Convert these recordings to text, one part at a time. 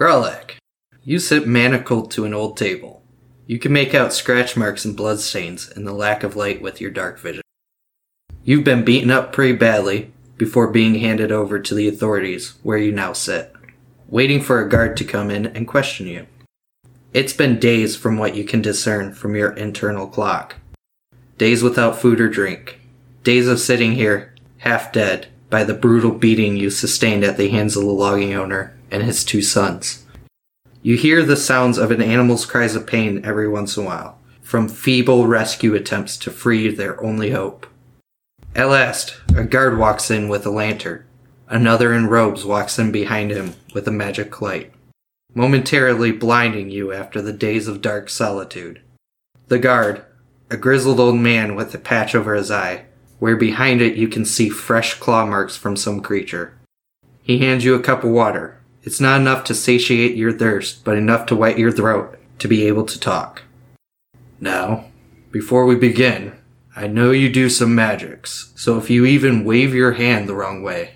Gralak, you sit manacled to an old table. You can make out scratch marks and bloodstains in the lack of light with your dark vision. You've been beaten up pretty badly before being handed over to the authorities where you now sit, waiting for a guard to come in and question you. It's been days from what you can discern from your internal clock. Days without food or drink. Days of sitting here, half dead, by the brutal beating you sustained at the hands of the logging owner and his two sons. You hear the sounds of an animal's cries of pain every once in a while, from feeble rescue attempts to free their only hope. At last, a guard walks in with a lantern. Another in robes walks in behind him with a magic light, momentarily blinding you after the days of dark solitude. The guard, a grizzled old man with a patch over his eye, where behind it you can see fresh claw marks from some creature. He hands you a cup of water, it's not enough to satiate your thirst, but enough to wet your throat to be able to talk. Now, before we begin, I know you do some magics, so if you even wave your hand the wrong way,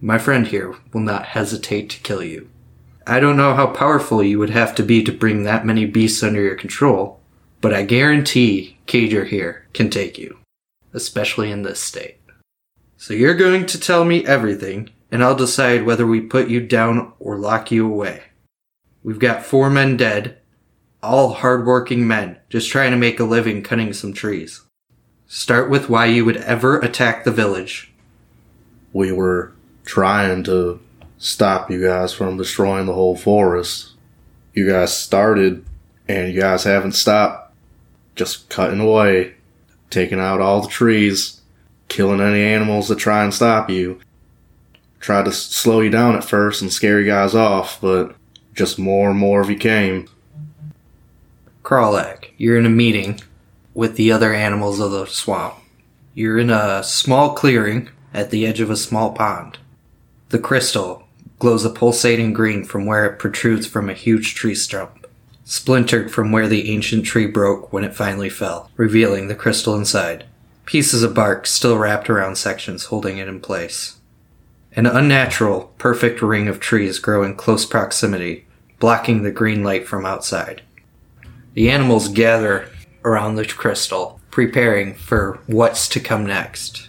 my friend here will not hesitate to kill you. I don't know how powerful you would have to be to bring that many beasts under your control, but I guarantee Cager here can take you, especially in this state. So you're going to tell me everything, and I'll decide whether we put you down or lock you away. We've got four men dead, all hardworking men, just trying to make a living cutting some trees. Start with why you would ever attack the village. We were trying to stop you guys from destroying the whole forest. You guys started, and you guys haven't stopped. Just cutting away, taking out all the trees, killing any animals that try and stop you tried to slow you down at first and scare you guys off, but just more and more of you came. Kralak, you're in a meeting with the other animals of the swamp. You're in a small clearing at the edge of a small pond. The crystal glows a pulsating green from where it protrudes from a huge tree stump, splintered from where the ancient tree broke when it finally fell, revealing the crystal inside. Pieces of bark still wrapped around sections holding it in place. An unnatural, perfect ring of trees grow in close proximity, blocking the green light from outside. The animals gather around the crystal, preparing for what's to come next.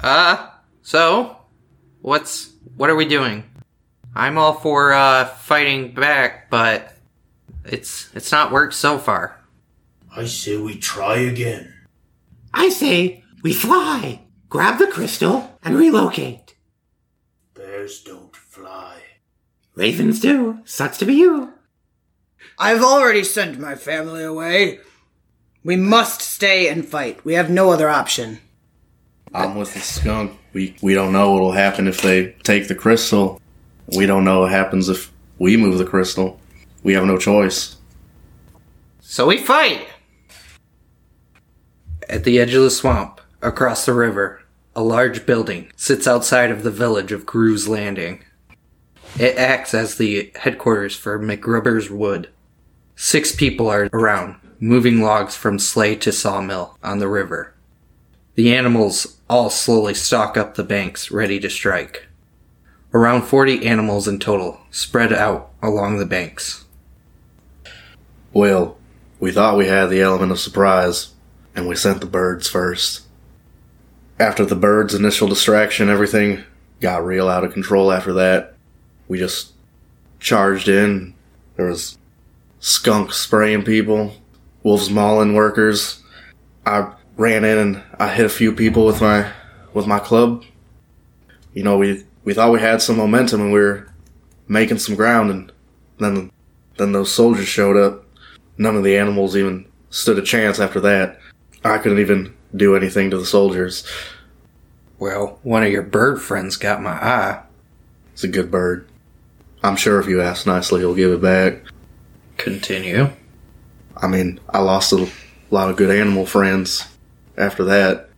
Uh, so, what's, what are we doing? I'm all for, uh, fighting back, but it's, it's not worked so far. I say we try again. I say we fly grab the crystal, and relocate. Bears don't fly. Ravens do. Sucks to be you. I've already sent my family away. We must stay and fight. We have no other option. I'm with the skunk. We we don't know what'll happen if they take the crystal. We don't know what happens if we move the crystal. We have no choice. So we fight! At the edge of the swamp, Across the river, a large building sits outside of the village of Grew's Landing. It acts as the headquarters for McGrubber's Wood. Six people are around, moving logs from sleigh to sawmill on the river. The animals all slowly stalk up the banks, ready to strike. Around 40 animals in total, spread out along the banks. Well, we thought we had the element of surprise, and we sent the birds first after the bird's initial distraction, everything got real out of control after that. We just charged in. There was skunk spraying people, wolves mauling workers. I ran in and I hit a few people with my with my club. You know, we we thought we had some momentum and we were making some ground and then then those soldiers showed up. None of the animals even stood a chance after that. I couldn't even do anything to the soldiers. Well, one of your bird friends got my eye. It's a good bird. I'm sure if you ask nicely, he'll give it back. Continue. I mean, I lost a lot of good animal friends after that.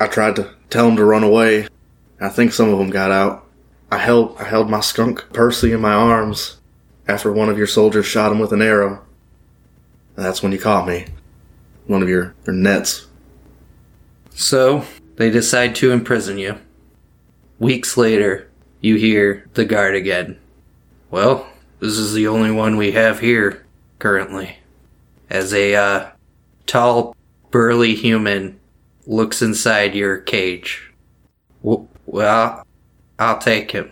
I tried to tell them to run away. I think some of them got out. I held I held my skunk Percy in my arms after one of your soldiers shot him with an arrow. And That's when you caught me. One of your, your nets so, they decide to imprison you. Weeks later, you hear the guard again. Well, this is the only one we have here currently. As a uh, tall, burly human looks inside your cage. Well, I'll take him.